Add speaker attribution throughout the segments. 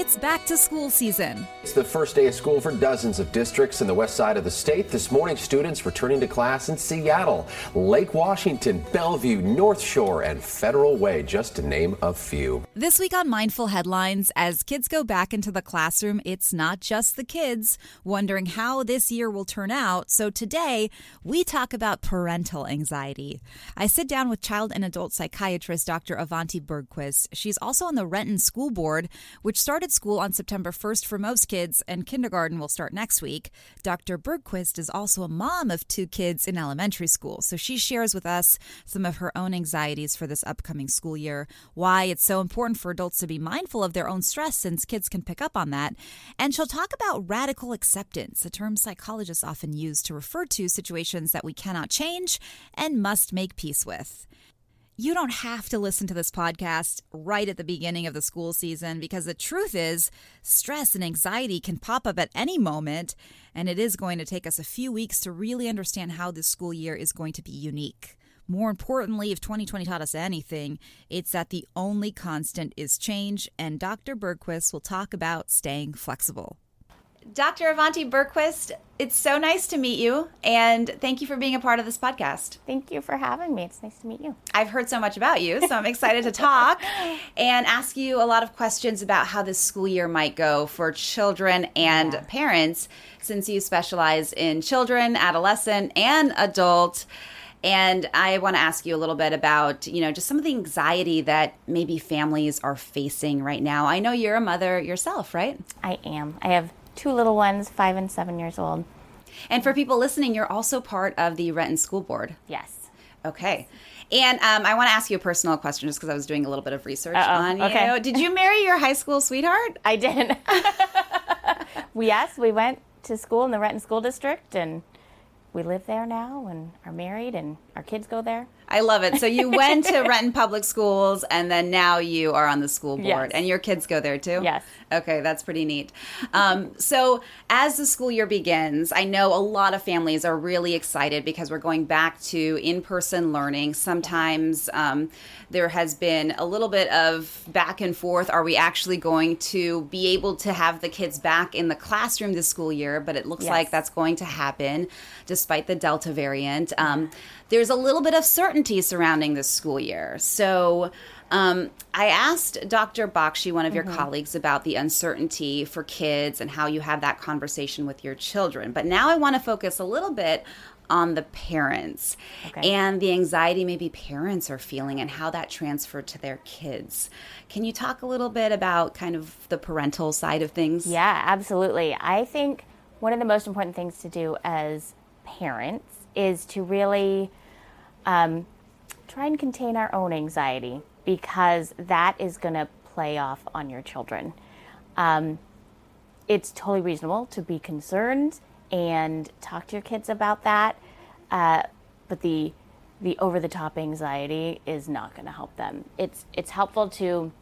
Speaker 1: It's back to school season.
Speaker 2: It's the first day of school for dozens of districts in the west side of the state. This morning, students returning to class in Seattle, Lake Washington, Bellevue, North Shore, and Federal Way, just to name a few.
Speaker 1: This week on Mindful Headlines, as kids go back into the classroom, it's not just the kids wondering how this year will turn out. So today, we talk about parental anxiety. I sit down with child and adult psychiatrist Dr. Avanti Bergquist. She's also on the Renton School Board, which started school on September 1st for most kids, and kindergarten will start next week. Dr. Bergquist is also a mom of two kids in elementary school, so she shares with us some of her own anxieties for this upcoming school year, why it's so important for adults to be mindful of their own stress since kids can pick up on that. And she'll talk about radical acceptance, a term psychologists often use to refer to situations that we cannot change and must make peace with. You don't have to listen to this podcast right at the beginning of the school season because the truth is, stress and anxiety can pop up at any moment, and it is going to take us a few weeks to really understand how this school year is going to be unique. More importantly, if 2020 taught us anything, it's that the only constant is change, and Dr. Bergquist will talk about staying flexible. Dr. Avanti Bergquist, it's so nice to meet you, and thank you for being a part of this podcast.
Speaker 3: Thank you for having me. It's nice to meet you.
Speaker 1: I've heard so much about you, so I'm excited to talk and ask you a lot of questions about how this school year might go for children and yeah. parents, since you specialize in children, adolescent, and adult. And I want to ask you a little bit about, you know, just some of the anxiety that maybe families are facing right now. I know you're a mother yourself, right?
Speaker 3: I am. I have two little ones, five and seven years old.
Speaker 1: And for people listening, you're also part of the Renton School Board.
Speaker 3: Yes.
Speaker 1: Okay. And um, I want to ask you a personal question just because I was doing a little bit of research Uh-oh. on you. Okay. Did you marry your high school sweetheart?
Speaker 3: I didn't. yes, we went to school in the Renton School District and we live there now and are married and our kids go there.
Speaker 1: I love it. So you went to Renton Public Schools and then now you are on the school board yes. and your kids go there too?
Speaker 3: Yes.
Speaker 1: Okay, that's pretty neat. Um, so as the school year begins, I know a lot of families are really excited because we're going back to in person learning. Sometimes um, there has been a little bit of back and forth. Are we actually going to be able to have the kids back in the classroom this school year? But it looks yes. like that's going to happen despite the Delta variant. Um, there's a little bit of certainty surrounding this school year. So, um, I asked Dr. Bakshi, one of your mm-hmm. colleagues, about the uncertainty for kids and how you have that conversation with your children. But now I want to focus a little bit on the parents okay. and the anxiety maybe parents are feeling and how that transferred to their kids. Can you talk a little bit about kind of the parental side of things?
Speaker 3: Yeah, absolutely. I think one of the most important things to do as parents is to really um, try and contain our own anxiety because that is going to play off on your children. Um, it's totally reasonable to be concerned and talk to your kids about that, uh, but the the over the top anxiety is not going to help them. It's it's helpful to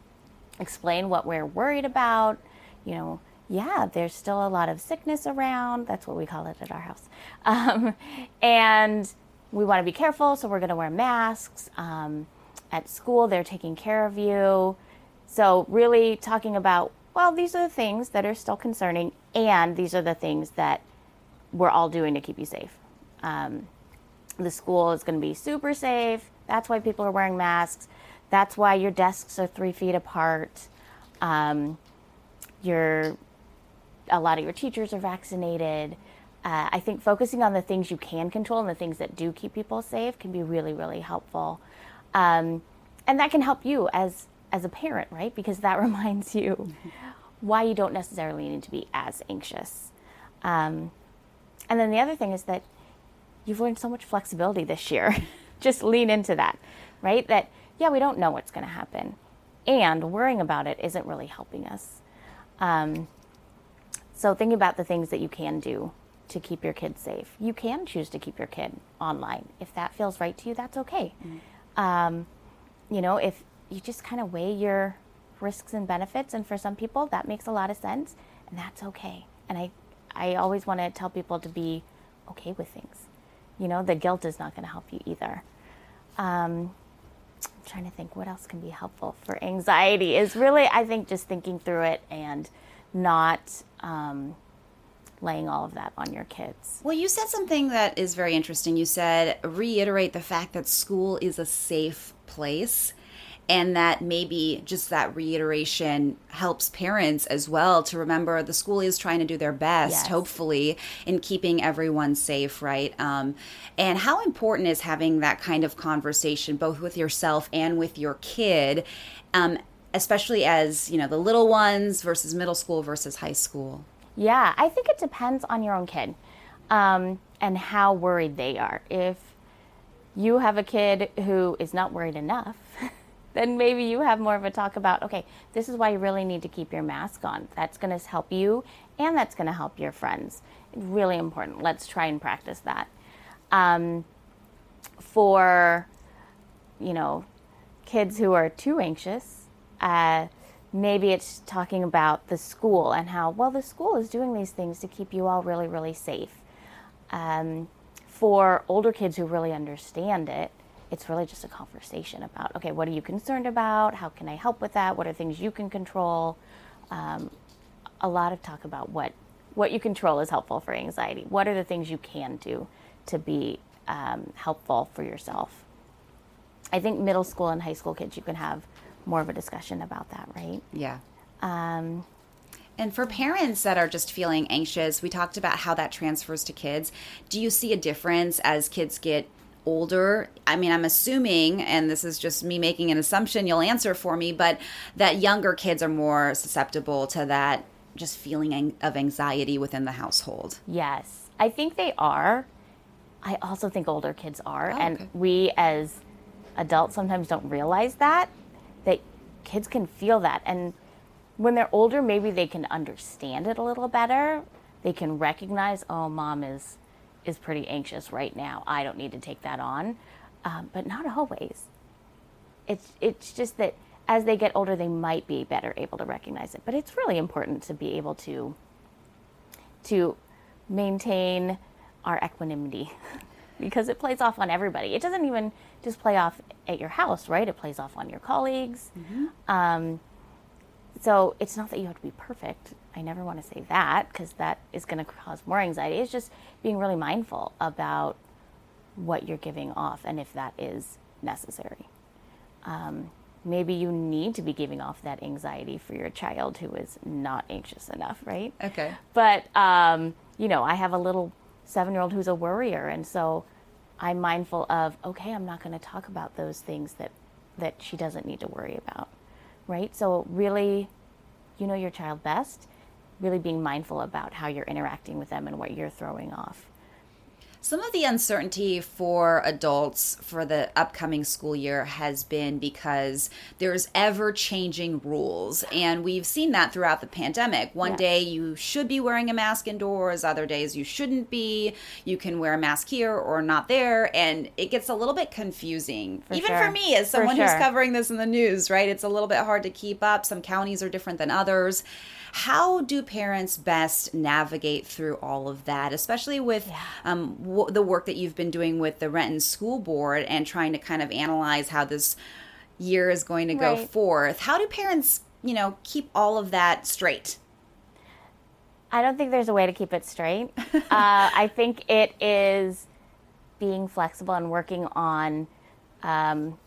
Speaker 3: explain what we're worried about. You know, yeah, there's still a lot of sickness around. That's what we call it at our house, um, and we want to be careful, so we're going to wear masks. Um, at school, they're taking care of you. So, really talking about, well, these are the things that are still concerning, and these are the things that we're all doing to keep you safe. Um, the school is going to be super safe. That's why people are wearing masks. That's why your desks are three feet apart. Um, your, a lot of your teachers are vaccinated uh, I think focusing on the things you can control and the things that do keep people safe can be really, really helpful. Um, and that can help you as as a parent, right? Because that reminds you why you don't necessarily need to be as anxious. Um, and then the other thing is that you've learned so much flexibility this year. Just lean into that, right? That yeah, we don't know what's going to happen, and worrying about it isn't really helping us. Um, so thinking about the things that you can do to keep your kid safe. You can choose to keep your kid online. If that feels right to you, that's okay. Mm-hmm. Um, you know, if you just kind of weigh your risks and benefits, and for some people that makes a lot of sense, and that's okay. And I, I always want to tell people to be okay with things. You know, the guilt is not going to help you either. Um, I'm trying to think what else can be helpful for anxiety is really, I think, just thinking through it and not um, laying all of that on your kids.
Speaker 1: Well, you said something that is very interesting. You said reiterate the fact that school is a safe place and that maybe just that reiteration helps parents as well to remember the school is trying to do their best yes. hopefully in keeping everyone safe right um, and how important is having that kind of conversation both with yourself and with your kid um, especially as you know the little ones versus middle school versus high school
Speaker 3: yeah i think it depends on your own kid um, and how worried they are. If you have a kid who is not worried enough then maybe you have more of a talk about okay this is why you really need to keep your mask on. That's going to help you and that's going to help your friends. Really important. Let's try and practice that. Um, for you know kids who are too anxious uh, maybe it's talking about the school and how well the school is doing these things to keep you all really really safe. Um, for older kids who really understand it it's really just a conversation about okay what are you concerned about? How can i help with that? What are things you can control? Um, a lot of talk about what what you control is helpful for anxiety. What are the things you can do to be um, helpful for yourself? I think middle school and high school kids you can have more of a discussion about that right?
Speaker 1: Yeah. Um, and for parents that are just feeling anxious, we talked about how that transfers to kids. Do you see a difference as kids get older? I mean i'm assuming and this is just me making an assumption you'll answer for me but that younger kids are more susceptible to that just feeling of anxiety within the household.
Speaker 3: Yes. I think they are. I also think older kids are. Oh, and okay. we as adults sometimes don't realize that that kids can feel that and when they're older maybe they can understand it a little better they can recognize oh mom is is pretty anxious right now. I don't need to take that on, um, but not always. It's it's just that as they get older, they might be better able to recognize it. But it's really important to be able to to maintain our equanimity because it plays off on everybody. It doesn't even just play off at your house, right? It plays off on your colleagues. Mm-hmm. Um, so it's not that you have to be perfect. I never want to say that because that is going to cause more anxiety. It's just being really mindful about what you're giving off and if that is necessary. Um, maybe you need to be giving off that anxiety for your child who is not anxious enough, right?
Speaker 1: Okay.
Speaker 3: But, um, you know, I have a little seven year old who's a worrier. And so I'm mindful of, okay, I'm not going to talk about those things that, that she doesn't need to worry about, right? So, really, you know your child best really being mindful about how you're interacting with them and what you're throwing off.
Speaker 1: Some of the uncertainty for adults for the upcoming school year has been because there's ever changing rules. And we've seen that throughout the pandemic. One day you should be wearing a mask indoors, other days you shouldn't be. You can wear a mask here or not there. And it gets a little bit confusing, for even sure. for me as someone sure. who's covering this in the news, right? It's a little bit hard to keep up. Some counties are different than others. How do parents best navigate through all of that, especially with yeah. um, w- the work that you've been doing with the Renton School Board and trying to kind of analyze how this year is going to go forth? How do parents, you know, keep all of that straight?
Speaker 3: I don't think there's a way to keep it straight. uh, I think it is being flexible and working on um,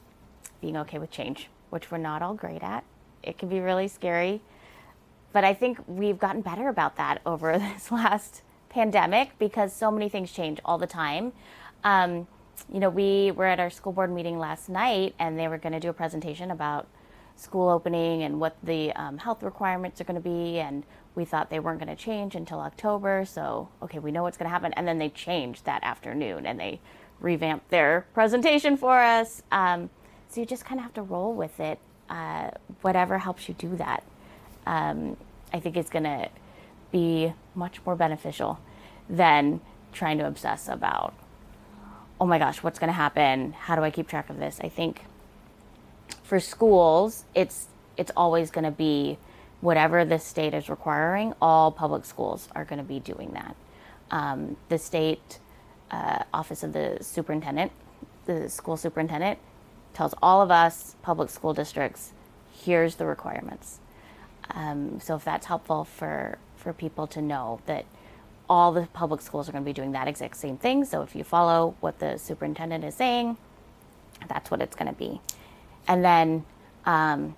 Speaker 3: being okay with change, which we're not all great at. It can be really scary. But I think we've gotten better about that over this last pandemic because so many things change all the time. Um, you know, we were at our school board meeting last night and they were going to do a presentation about school opening and what the um, health requirements are going to be. And we thought they weren't going to change until October. So, okay, we know what's going to happen. And then they changed that afternoon and they revamped their presentation for us. Um, so you just kind of have to roll with it, uh, whatever helps you do that um, I think it's going to be much more beneficial than trying to obsess about, oh my gosh, what's going to happen? How do I keep track of this? I think for schools, it's it's always going to be whatever the state is requiring. All public schools are going to be doing that. Um, the state uh, office of the superintendent, the school superintendent, tells all of us public school districts, here's the requirements. Um, so if that's helpful for for people to know that all the public schools are going to be doing that exact same thing. So if you follow what the superintendent is saying, that's what it's going to be. And then um,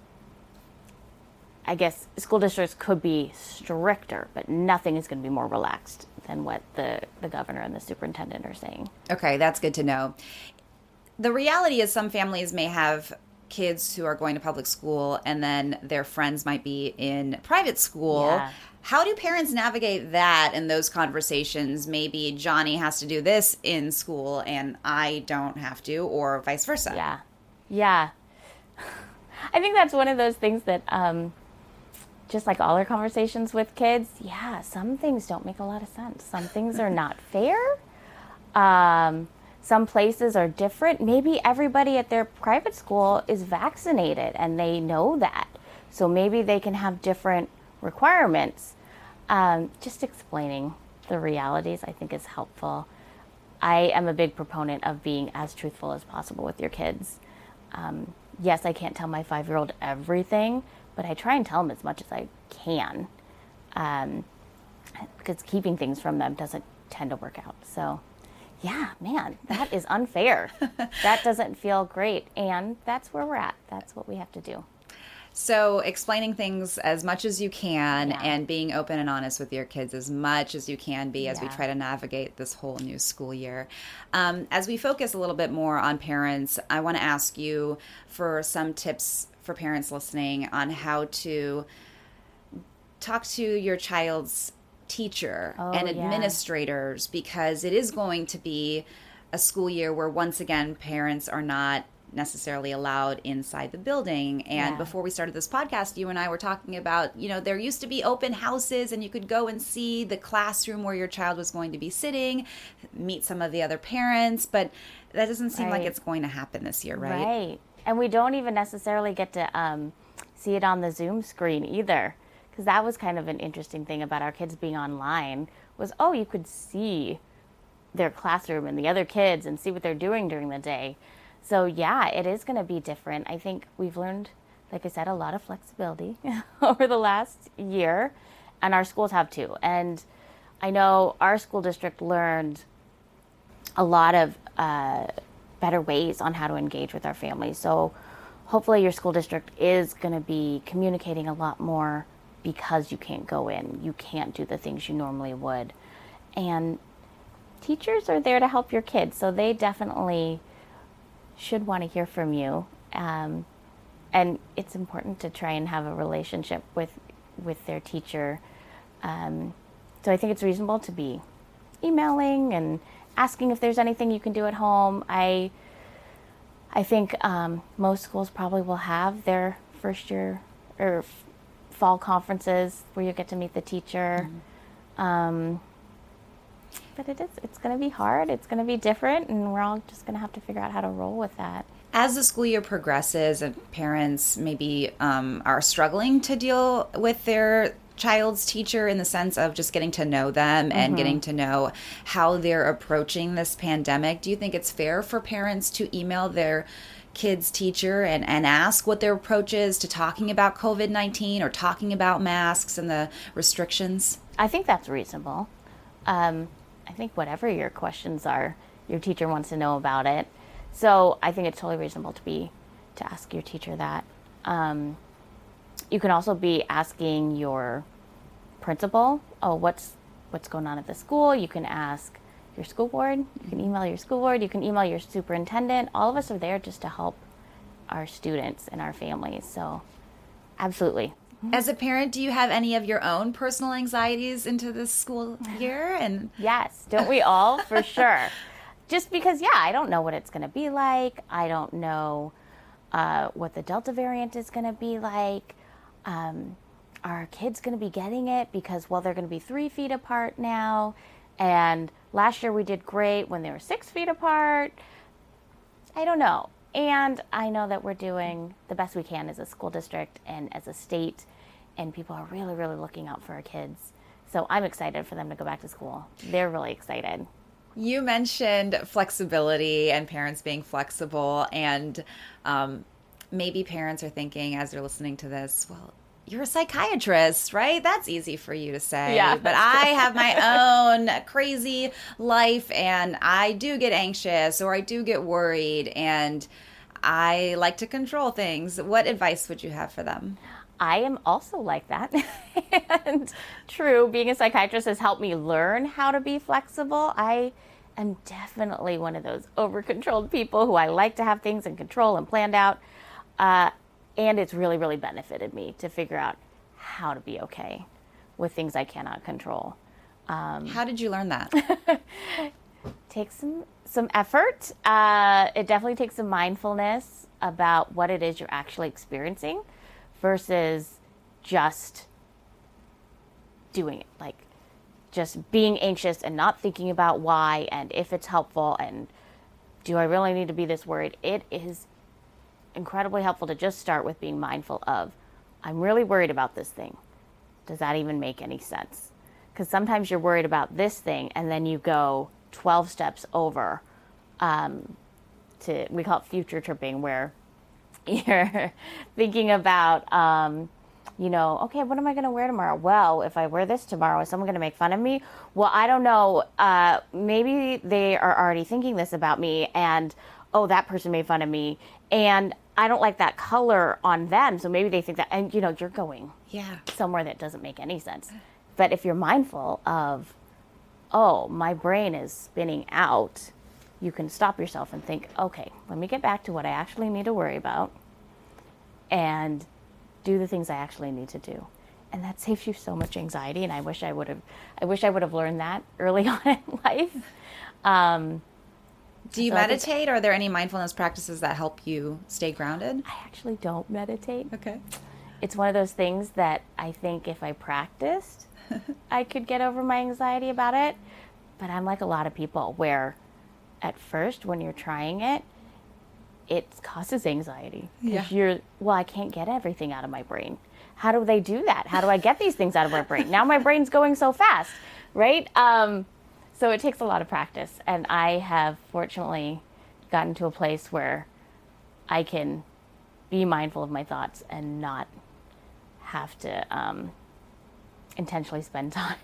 Speaker 3: I guess school districts could be stricter, but nothing is going to be more relaxed than what the, the governor and the superintendent are saying.
Speaker 1: Okay, that's good to know. The reality is, some families may have kids who are going to public school and then their friends might be in private school.
Speaker 3: Yeah.
Speaker 1: How do parents navigate that in those conversations? Maybe Johnny has to do this in school and I don't have to, or vice versa.
Speaker 3: Yeah. Yeah. I think that's one of those things that, um, just like all our conversations with kids, yeah, some things don't make a lot of sense. Some things are not fair. Um, some places are different. Maybe everybody at their private school is vaccinated and they know that. So maybe they can have different requirements. Um, just explaining the realities, I think, is helpful. I am a big proponent of being as truthful as possible with your kids. Um, yes, I can't tell my five year old everything, but I try and tell them as much as I can. Um, because keeping things from them doesn't tend to work out. So, yeah, man, that is unfair. that doesn't feel great. And that's where we're at. That's what we have to do.
Speaker 1: So, explaining things as much as you can
Speaker 3: Yeah.
Speaker 1: and being open and honest with your kids as much as you can be as we try to navigate this whole new school year. Um, as we focus a little bit more on parents, I want to ask you for some tips for parents listening on how to talk to your child's teacher
Speaker 3: Oh,
Speaker 1: and
Speaker 3: yeah.
Speaker 1: administrators because it is going to be a school year where once again parents are not necessarily allowed inside the building and
Speaker 3: Yeah.
Speaker 1: before we started this podcast you and I were talking about you know there used to be open houses and you could go and see the classroom where your child was going to be sitting meet some of the other parents but that doesn't seem like it's going to happen this year right,
Speaker 3: Right. And we don't even necessarily get to um, see it on the Zoom screen either. Because that was kind of an interesting thing about our kids being online was, oh, you could see their classroom and the other kids and see what they're doing during the day. So yeah, it is going to be different. I think we've learned, like I said, a lot of flexibility over the last year, and our schools have too. And I know our school district learned a lot of uh, better ways on how to engage with our families. So hopefully your school district is going to be communicating a lot more because you can't go in, you can't do the things you normally would. And teachers are there to help your kids, so they definitely should want to hear from you. Um, and it's important to try and have a relationship with with their teacher. Um, so I think it's reasonable to be emailing and asking if there's anything you can do at home. I I think um, most schools probably will have their first year or fall conferences where you get to meet the teacher. Um, but it is it's going to be hard. It's going to be different, and we're all just going to have to figure out how to roll with that.
Speaker 1: as the school year progresses and parents maybe um, are struggling to deal with their child's teacher in the sense of just getting to know them and getting to know how they're approaching this pandemic do you think it's fair for parents to email their kids teacher and, and ask what their approach is to talking about covid-19 or talking about masks and the restrictions
Speaker 3: I think that's reasonable. Um, I think whatever your questions are, your teacher wants to know about it. So I think it's totally reasonable to be to ask your teacher that. Um, you can also be asking your principal, "Oh, what's what's going on at the school?" You can ask your school board. You can email your school board. You can email your superintendent. All of us are there just to help our students and our families. So, absolutely,
Speaker 1: as a parent do you have any of your own personal anxieties into this school year and
Speaker 3: Yes, don't we all? For sure. Just because, yeah, I don't know what it's going to be like. I don't know uh, what the Delta variant is going to be like. Um, are our kids going to be getting it? Because, well, they're going to be three feet apart now. And last year we did great when they were six feet apart. I don't know. And I know that we're doing the best we can as a school district and as a state, and people are really, really looking out for our kids. So I'm excited for them to go back to school. They're really excited.
Speaker 1: You mentioned flexibility and parents being flexible, and um, maybe parents are thinking as they're listening to this, well, you're a psychiatrist, right? That's easy for you to say.
Speaker 3: Yeah,
Speaker 1: but I have my own crazy life and I do get anxious or I do get worried and I like to control things. What advice would you have for them?
Speaker 3: I am also like that. and true, being a psychiatrist has helped me learn how to be flexible. I am definitely one of those over controlled people who I like to have things in control and planned out. Uh, and it's really, really benefited me to figure out how to be okay with things I cannot control.
Speaker 1: Um, how did you learn that?
Speaker 3: takes some some effort. Uh, it definitely takes some mindfulness about what it is you're actually experiencing versus just doing it like just being anxious and not thinking about why and if it's helpful and do I really need to be this worried? It is incredibly helpful to just start with being mindful of I'm really worried about this thing. Does that even make any sense? Because sometimes you're worried about this thing and then you go 12 steps over um, to, we call it future tripping, where you're thinking about, um, you know, okay, what am I going to wear tomorrow? Well, if I wear this tomorrow, is someone going to make fun of me? Well, I don't know. Uh, maybe they are already thinking this about me, and oh, that person made fun of me, and I don't like that color on them. So maybe they think that, and you know, you're going
Speaker 1: yeah
Speaker 3: somewhere that doesn't make any sense. But if you're mindful of, oh, my brain is spinning out, you can stop yourself and think, okay, let me get back to what I actually need to worry about and do the things I actually need to do. And that saves you so much anxiety. And I wish I would have, I wish I would have learned that early on in life. Um,
Speaker 1: do you so meditate? Are there any mindfulness practices that help you stay grounded?
Speaker 3: I actually don't meditate.
Speaker 1: Okay.
Speaker 3: It's one of those things that I think if I practiced, I could get over my anxiety about it. But I'm like a lot of people where at first when you're trying it, it causes anxiety.
Speaker 1: Yeah.
Speaker 3: You're, well, I can't get everything out of my brain. How do they do that? How do I get these things out of my brain? Now my brain's going so fast, right? Um, so it takes a lot of practice. And I have fortunately gotten to a place where I can be mindful of my thoughts and not have to um, intentionally spend time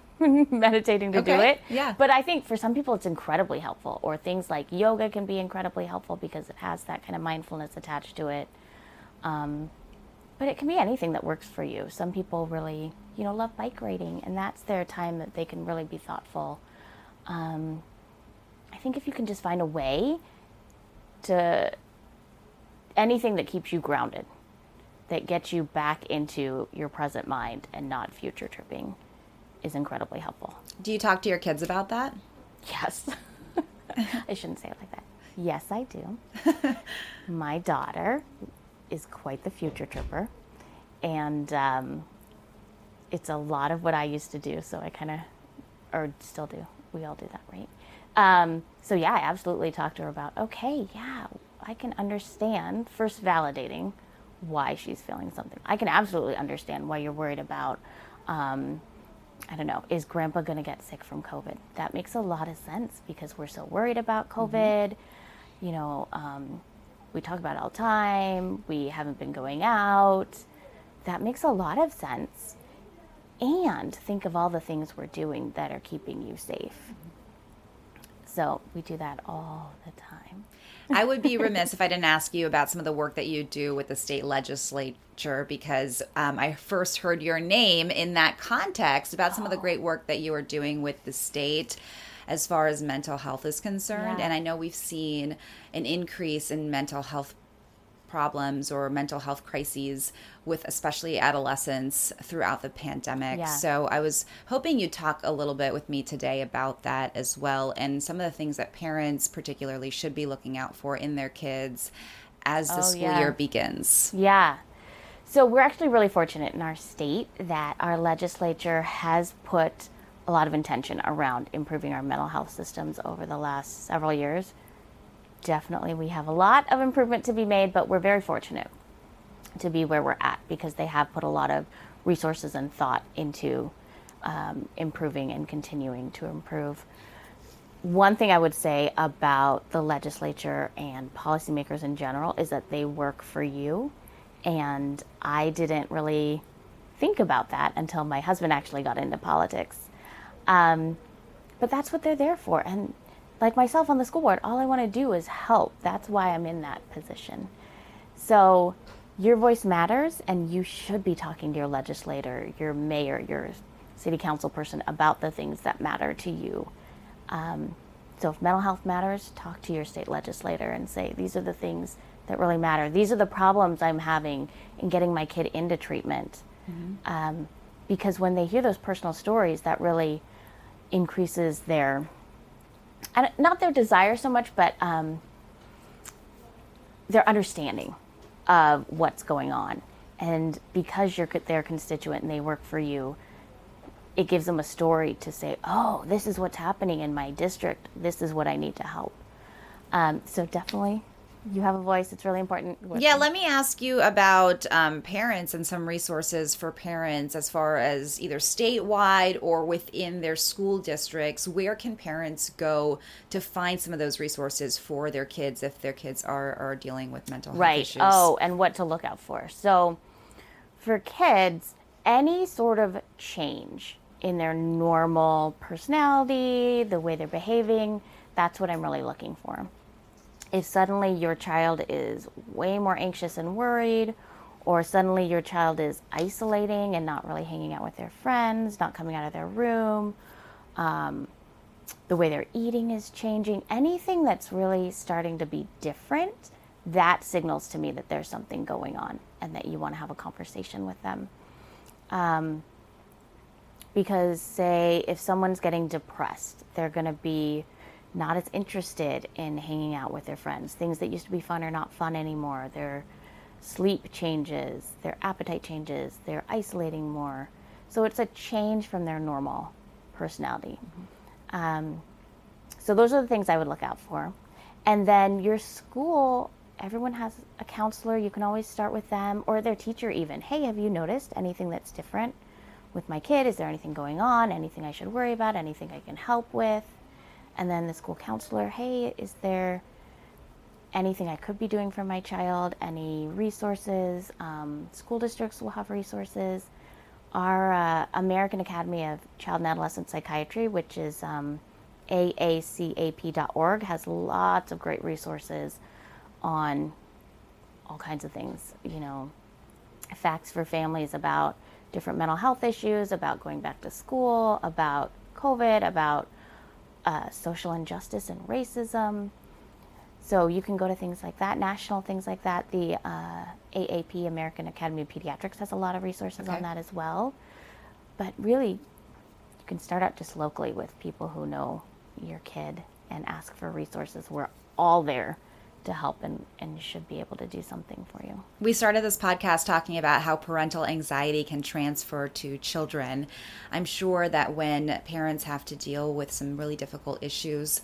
Speaker 3: meditating to
Speaker 1: okay.
Speaker 3: do it.
Speaker 1: Yeah.
Speaker 3: But I think for some people it's incredibly helpful, or things like yoga can be incredibly helpful because it has that kind of mindfulness attached to it. Um, but it can be anything that works for you. Some people really, you know, love bike riding, and that's their time that they can really be thoughtful um, I think if you can just find a way to anything that keeps you grounded, that gets you back into your present mind and not future tripping, is incredibly helpful.
Speaker 1: Do you talk to your kids about that?
Speaker 3: Yes. I shouldn't say it like that. Yes, I do. My daughter is quite the future tripper, and um, it's a lot of what I used to do, so I kind of, or still do we all do that, right? Um, so yeah, I absolutely talked to her about, okay, yeah, I can understand first validating why she's feeling something. I can absolutely understand why you're worried about, um, I don't know, is grandpa going to get sick from COVID? That makes a lot of sense because we're so worried about mm-hmm. COVID. Mm-hmm. You know, um, we talk about it all the time. We haven't been going out. That makes a lot of sense and think of all the things we're doing that are keeping you safe. So we do that all the time.
Speaker 1: I would be remiss if I didn't ask you about some of the work that you do with the state legislature because um, I first heard your name in that context about some oh. of the oh. great work that you are doing with the state as far as mental health is concerned. Yeah. And I know we've seen an increase in mental health problems or mental health crises with especially adolescents throughout the pandemic. Yeah. So I was hoping you'd talk a little bit with me today about that as well and some of the things that parents particularly should be looking out for in their kids as the oh, school yeah. year begins.
Speaker 3: Yeah. So we're actually really fortunate in our state that our legislature has put a lot of intention around improving our mental health systems over the last several years definitely we have a lot of improvement to be made, but we're very fortunate to be where we're at because they have put a lot of resources and thought into um, improving and continuing to improve. one thing I would say about the legislature and policymakers in general is that they work for you. And I didn't really think about that until my husband actually got into politics. Um, but that's what they're there for. And like myself on the school board, all I want to do is help. That's why I'm in that position. So your voice matters, and you should be talking to your legislator, your mayor, your city council person about the things that matter to you. Um, so if mental health matters, talk to your state legislator and say, these are the things that really matter. These are the problems I'm having in getting my kid into treatment. Mm-hmm. Um, because when they hear those personal stories, that really increases their, not their desire so much, but um, their understanding of what's going on. And because you're their constituent and they work for you, it gives them a story to say, oh, this is what's happening in my district. This is what I need to help. Um, so definitely you have a voice. It's really important.
Speaker 1: Yeah, let me ask you about um, parents and some resources for parents as far as either statewide or within their school districts. Where can parents go to find some of those resources for their kids if their kids are, are dealing with mental health
Speaker 3: right.
Speaker 1: issues?
Speaker 3: Oh, and what to look out for. So, for kids, any sort of change in their normal personality, the way they're behaving, that's what I'm really looking for if suddenly your child is way more anxious and worried, or suddenly your child is isolating and not really hanging out with their friends, not coming out of their room, um, the way they're eating is changing, anything that's really starting to be different, that signals to me that there's something going on and that you want to have a conversation with them. Um, because, say, if someone's getting depressed, they're going to be not as interested in hanging out with their friends. Things that used to be fun are not fun anymore. Their sleep changes, their appetite changes, they're isolating more. So it's a change from their normal personality. Mm-hmm. Um, so those are the things I would look out for. And then your school, everyone has a counselor. You can always start with them or their teacher, even. Hey, have you noticed anything that's different with my kid? Is there anything going on? Anything I should worry about? Anything I can help with? And then the school counselor, hey, is there anything I could be doing for my child? Any resources? Um, school districts will have resources. Our uh, American Academy of Child and Adolescent Psychiatry, which is um, aacap.org, has lots of great resources on all kinds of things. You know, facts for families about different mental health issues, about going back to school, about COVID, about uh, social injustice and racism. So you can go to things like that, national things like that. The uh, AAP, American Academy of Pediatrics, has a lot of resources okay. on that as well. But really, you can start out just locally with people who know your kid and ask for resources. We're all there to help and, and should be able to do something for you.
Speaker 1: We started this podcast talking about how parental anxiety can transfer to children. I'm sure that when parents have to deal with some really difficult issues,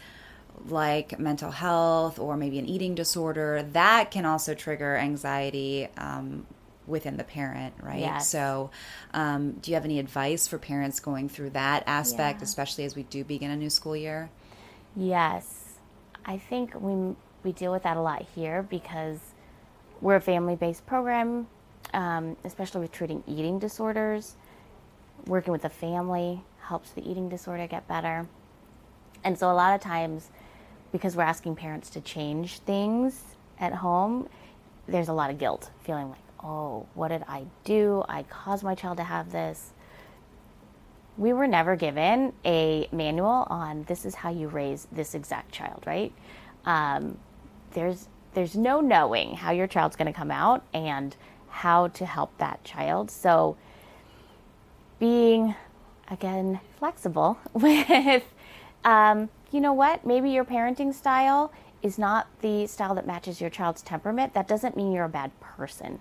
Speaker 1: like mental health or maybe an eating disorder, that can also trigger anxiety um, within the parent, right?
Speaker 3: Yes.
Speaker 1: So, um, do you have any advice for parents going through that aspect, yeah. especially as we do begin a new school year?
Speaker 3: Yes. I think we we deal with that a lot here because we're a family based program, um, especially with treating eating disorders. Working with the family helps the eating disorder get better. And so, a lot of times, because we're asking parents to change things at home, there's a lot of guilt, feeling like, oh, what did I do? I caused my child to have this. We were never given a manual on this is how you raise this exact child, right? Um, there's there's no knowing how your child's going to come out and how to help that child. So being again flexible with um, you know what? Maybe your parenting style is not the style that matches your child's temperament. That doesn't mean you're a bad person.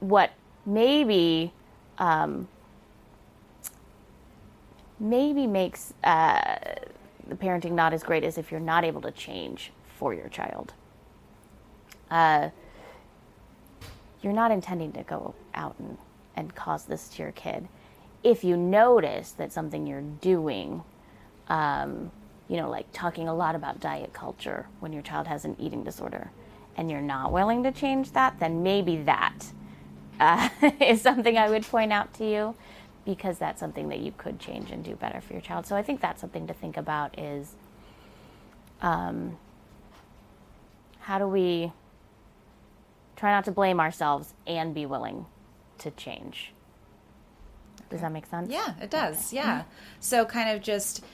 Speaker 3: What maybe um, maybe makes uh, the parenting not as great as if you're not able to change for your child. Uh, you're not intending to go out and, and cause this to your kid. If you notice that something you're doing um, you know, like talking a lot about diet culture when your child has an eating disorder and you're not willing to change that, then maybe that uh, is something I would point out to you because that's something that you could change and do better for your child. So I think that's something to think about is um, how do we try not to blame ourselves and be willing to change? Does that make sense?
Speaker 1: Yeah, it does. Okay. Yeah. So kind of just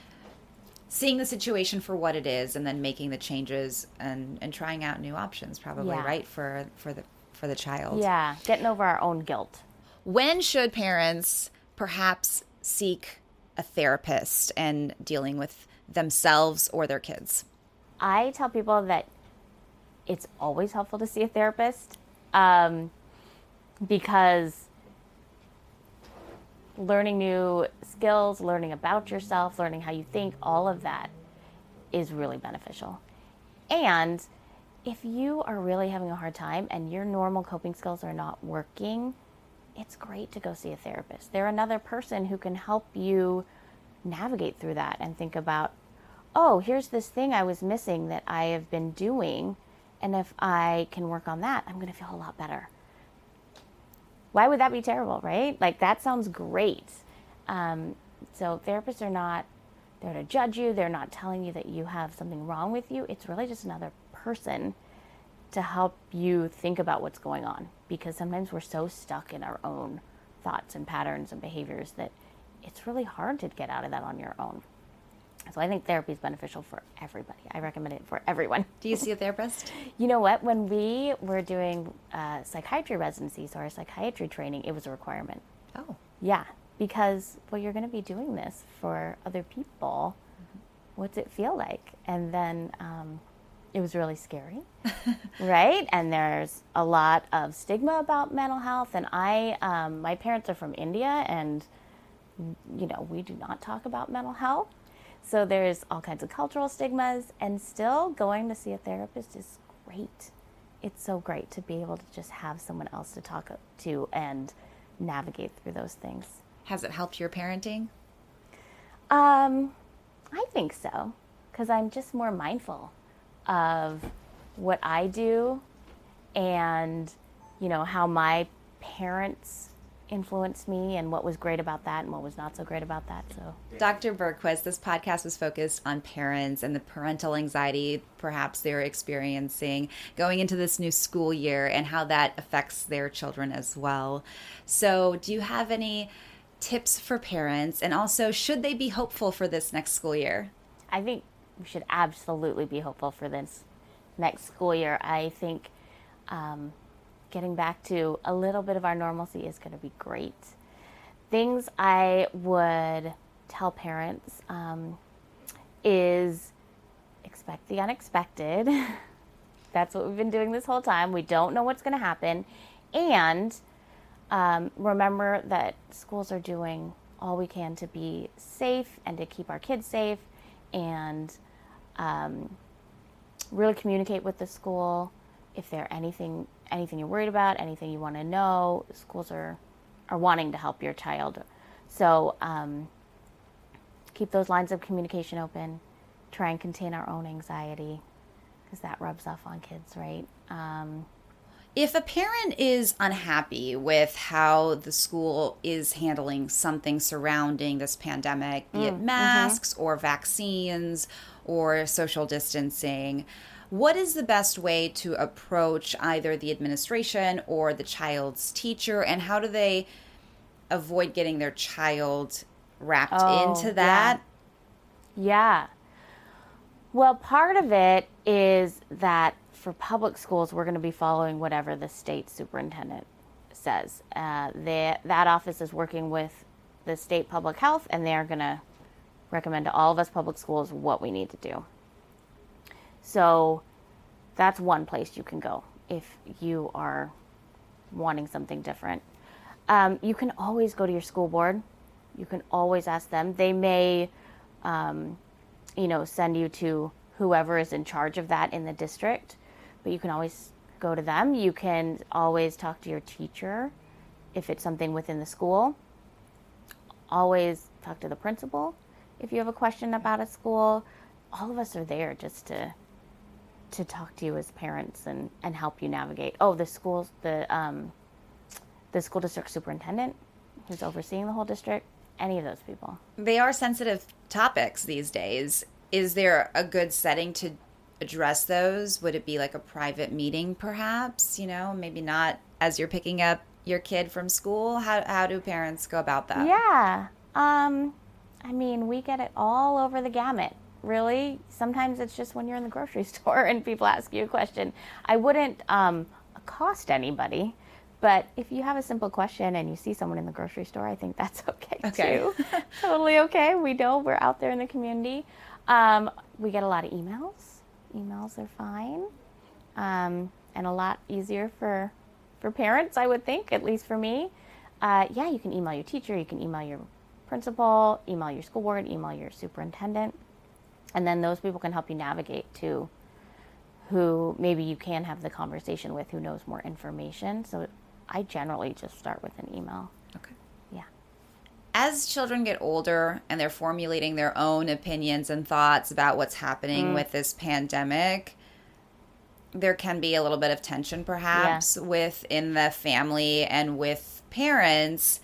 Speaker 1: seeing the situation for what it is and then making the changes and and trying out new options probably, yeah. right? For for the for the child.
Speaker 3: Yeah, getting over our own guilt.
Speaker 1: When should parents perhaps seek a therapist and dealing with themselves or their kids?
Speaker 3: I tell people that it's always helpful to see a therapist um, because learning new skills, learning about yourself, learning how you think, all of that is really beneficial. And if you are really having a hard time and your normal coping skills are not working, it's great to go see a therapist. They're another person who can help you navigate through that and think about, oh, here's this thing I was missing that I have been doing. And if I can work on that, I'm going to feel a lot better why would that be terrible, right? Like that sounds great. Um, so therapists are not there to judge you. They're not telling you that you have something wrong with you. It's really just another person to help you think about what's going on because sometimes we're so stuck in our own thoughts and patterns and behaviors that it's really hard to get out of that on your own. So I think therapy is beneficial for everybody. I recommend it for everyone.
Speaker 1: Do you see a therapist?
Speaker 3: you know what? When we were doing uh, psychiatry residencies or psychiatry training, it was a requirement.
Speaker 1: Oh.
Speaker 3: Yeah, because well, you're going to be doing this for other people. Mm-hmm. What's it feel like? And then um, it was really scary, right? And there's a lot of stigma about mental health. And I, um, my parents are from India, and you know, we do not talk about mental health. So there's all kinds of cultural stigmas, and still going to see a therapist is great. It's so great to be able to just have someone else to talk to and navigate through those things.
Speaker 1: Has it helped your parenting?
Speaker 3: Um, I think so, because I'm just more mindful of what I do and, you know, how my parents influenced me and what was great about that and what was not so great about that. So,
Speaker 1: Dr. Bergquist, this podcast was focused on parents and the parental anxiety perhaps they're experiencing going into this new school year and how that affects their children as well. So, do you have any tips for parents and also should they be hopeful for this next school year?
Speaker 3: I think we should absolutely be hopeful for this next school year. I think um, getting back to a little bit of our normalcy is going to be great. Things I would tell parents um, is expect the unexpected. That's what we've been doing this whole time. We don't know what's going to happen. And um, remember that schools are doing all we can to be safe and to keep our kids safe and um, really communicate with the school if there anything anything you're worried about, anything you want to know. Schools are are wanting to help your child, so um, keep those lines of communication open. Try and contain our own anxiety because that rubs off on kids, right? Um,
Speaker 1: if a parent is unhappy with how the school is handling something surrounding this pandemic, be mm, it mm-hmm. masks mm-hmm. or vaccines or social distancing, what is the best way to approach either the administration or the child's teacher, and how do they avoid getting their child wrapped oh, into that?
Speaker 3: Yeah. yeah. Well, part of it is that for public schools, we're going to be following whatever the state superintendent says. Uh, they, that office is working with the state public health, and they're going to recommend to all of us public schools what we need to do. So that's one place you can go if you are wanting something different. Um, you can always go to your school board. You can always ask them. They may, um, you know, send you to whoever is in charge of that in the district, but you can always go to them. You can always talk to your teacher if it's something within the school. Always talk to the principal if you have a question about a school all of us are there just to to talk to you as parents and and help you navigate. Oh, the schools the um the school district superintendent who's overseeing the whole district, any of those people.
Speaker 1: They are sensitive topics these days. Is there a good setting to address those? Would it be like a private meeting perhaps, you know, maybe not as you're picking up your kid from school? How how do parents go about that?
Speaker 3: Yeah. Um I mean, we get it all over the gamut. Really, sometimes it's just when you're in the grocery store and people ask you a question. I wouldn't um, accost anybody, but if you have a simple question and you see someone in the grocery store, I think that's okay,
Speaker 1: Okay.
Speaker 3: too. totally okay. We know we're out there in the community. Um, we get a lot of emails. Emails are fine, um, and a lot easier for for parents, I would think, at least for me. Uh, yeah, you can email your teacher, you can email your principal, email your school board, email your superintendent, and then those people can help you navigate to who maybe you can have the conversation with who knows more information. So I generally just start with an email.
Speaker 1: Okay.
Speaker 3: Yeah.
Speaker 1: As children get older and they're formulating their own opinions and thoughts about what's happening mm. with this pandemic, there can be a little bit of tension perhaps within the family and with parents.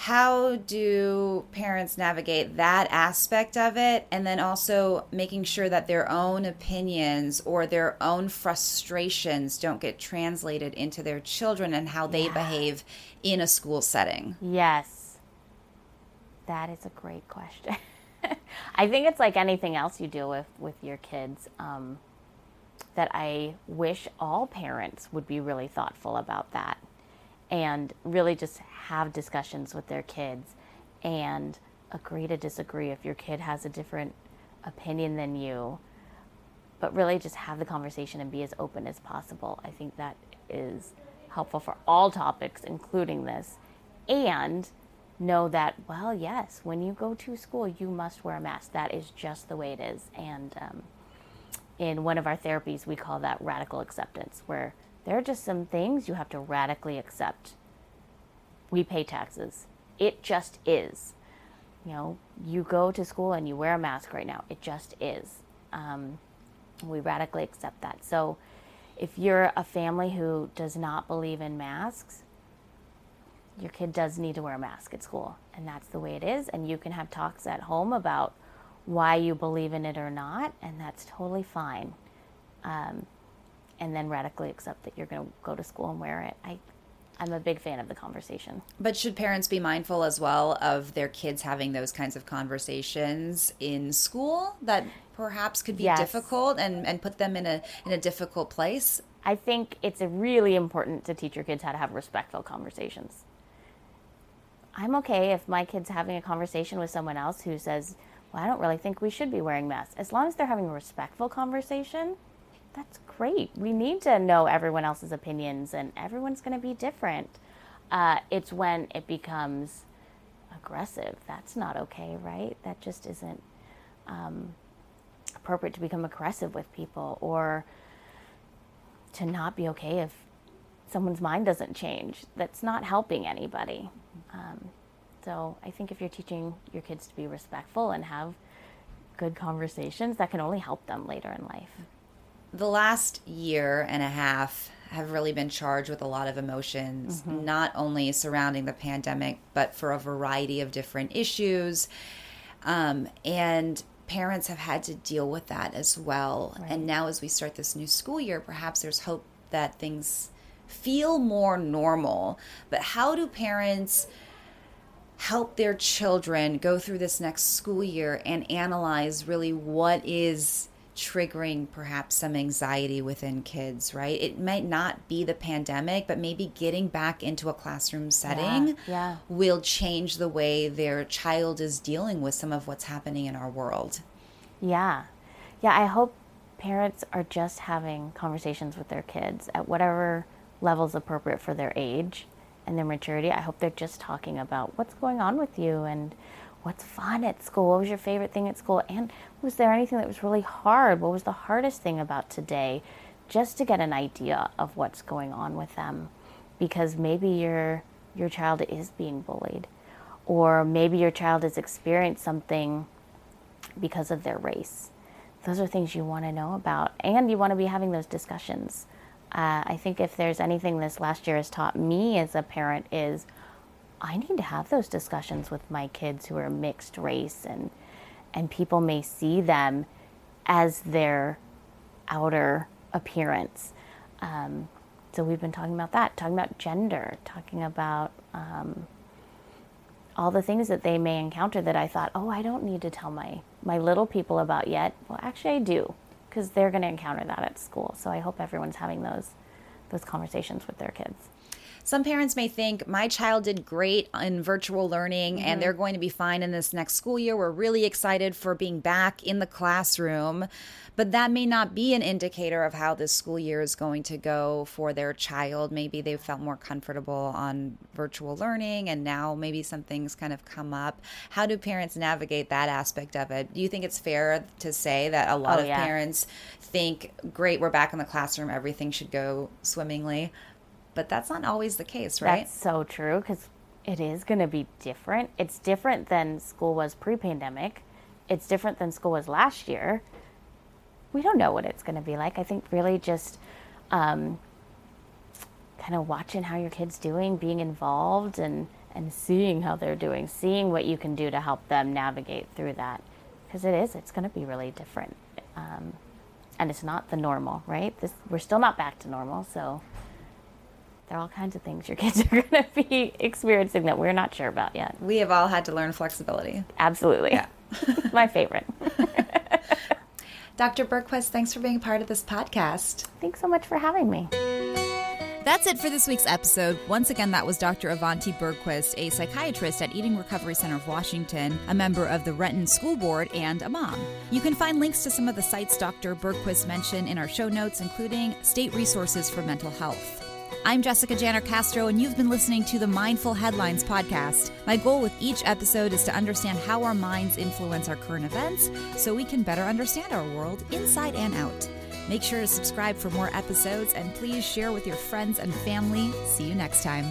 Speaker 1: How do parents navigate that aspect of it and then also making sure that their own opinions or their own frustrations don't get translated into their children and how they
Speaker 3: Yeah.
Speaker 1: behave in a school setting?
Speaker 3: Yes. That is a great question. I think it's like anything else you deal with with your kids. Um, that I wish all parents would be really thoughtful about that and really just have discussions with their kids and agree to disagree if your kid has a different opinion than you but really just have the conversation and be as open as possible. I think that is helpful for all topics, including this. And know that, well, yes, when you go to school, you must wear a mask. That is just the way it is. And um, in one of our therapies, we call that radical acceptance, where there are just some things you have to radically accept. We pay taxes, it just is. You know, you go to school and you wear a mask right now, it just is. Um, we radically accept that. So, if you're a family who does not believe in masks, your kid does need to wear a mask at school, and that's the way it is. And you can have talks at home about why you believe in it or not, and that's totally fine. Um, and then radically accept that you're going to go to school and wear it. I, I'm a big fan of the conversation.
Speaker 1: But should parents be mindful as well of their kids having those kinds of conversations in school that perhaps could be
Speaker 3: Yes.
Speaker 1: difficult and, and put them in a in a difficult place?
Speaker 3: I think it's really important to teach your kids how to have respectful conversations. I'm okay if my kid's having a conversation with someone else who says, Well, I don't really think we should be wearing masks. As long as they're having a respectful conversation, that's great. We need to know everyone else's opinions, and everyone's going to be different. Uh, it's when it becomes aggressive. That's not okay, right? That just isn't um, appropriate to become aggressive with people or to not be okay if someone's mind doesn't change. That's not helping anybody. Um, so I think if you're teaching your kids to be respectful and have good conversations, that can only help them later in life.
Speaker 1: The last year and a half have really been charged with a lot of emotions, not only surrounding the pandemic, but for a variety of different issues. Um, and parents have had to deal with that as well. And now, as we start this new school year, perhaps there's hope that things feel more normal. But how do parents help their children go through this next school year and analyze really what is triggering perhaps some anxiety within kids, right? It might not be the pandemic, but maybe getting back into a classroom setting
Speaker 3: yeah.
Speaker 1: will change the way their child is dealing with some of what's happening in our world.
Speaker 3: Yeah. Yeah, I hope parents are just having conversations with their kids at whatever level is appropriate for their age and their maturity. I hope they're just talking about what's going on with you and what's fun at school. What was your favorite thing at school? And was there anything that was really hard? What was the hardest thing about today? Just to get an idea of what's going on with them. Because maybe your your child is being bullied or maybe your child has experienced something because of their race. Those are things you want to know about, and you want to be having those discussions. Uh, I think if there's anything this last year has taught me as a parent is I need to have those discussions with my kids who are mixed race and and people may see them as their outer appearance. Um, so we've been talking about that, talking about gender, talking about um, all the things that they may encounter that I thought, oh, I don't need to tell my my little people about yet. Well, actually, I do because they're going to encounter that at school. So I hope everyone's having those those conversations with their kids.
Speaker 1: Some parents may think my child did great in virtual learning mm-hmm. and they're going to be fine in this next school year. We're really excited for being back in the classroom. But that may not be an indicator of how this school year is going to go for their child. Maybe they felt more comfortable on virtual learning and now maybe some things kind of come up. How do parents navigate that aspect of it? Do you think it's fair to say that a lot oh, of yeah. parents think, great, we're back in the classroom, everything should go swimmingly? But that's not always the case, right?
Speaker 3: That's so true because it is going to be different. It's different than school was pre pandemic, it's different than school was last year. We don't know what it's going to be like. I think really just um, kind of watching how your kid's doing, being involved, and, and seeing how they're doing, seeing what you can do to help them navigate through that. Because it is, it's going to be really different. Um, and it's not the normal, right? This, we're still not back to normal, so there are all kinds of things your kids are going to be experiencing that we're not sure about yet.
Speaker 1: We have all had to learn flexibility.
Speaker 3: Absolutely. Yeah. My favorite.
Speaker 1: Dr. Bergquist, thanks for being a part of this podcast.
Speaker 3: Thanks so much for having me.
Speaker 4: That's it for this week's episode. Once again, that was Dr. Avanti Bergquist, a psychiatrist at Eating Recovery Center of Washington, a member of the Renton School Board, and a mom. You can find links to some of the sites Dr. Bergquist mentioned in our show notes, including state resources for mental health. I'm Jessica Janner Castro, and you've been listening to the Mindful Headlines podcast. My goal with each episode is to understand how our minds influence our current events so we can better understand our world inside and out. Make sure to subscribe for more episodes and please share with your friends and family. See you next time.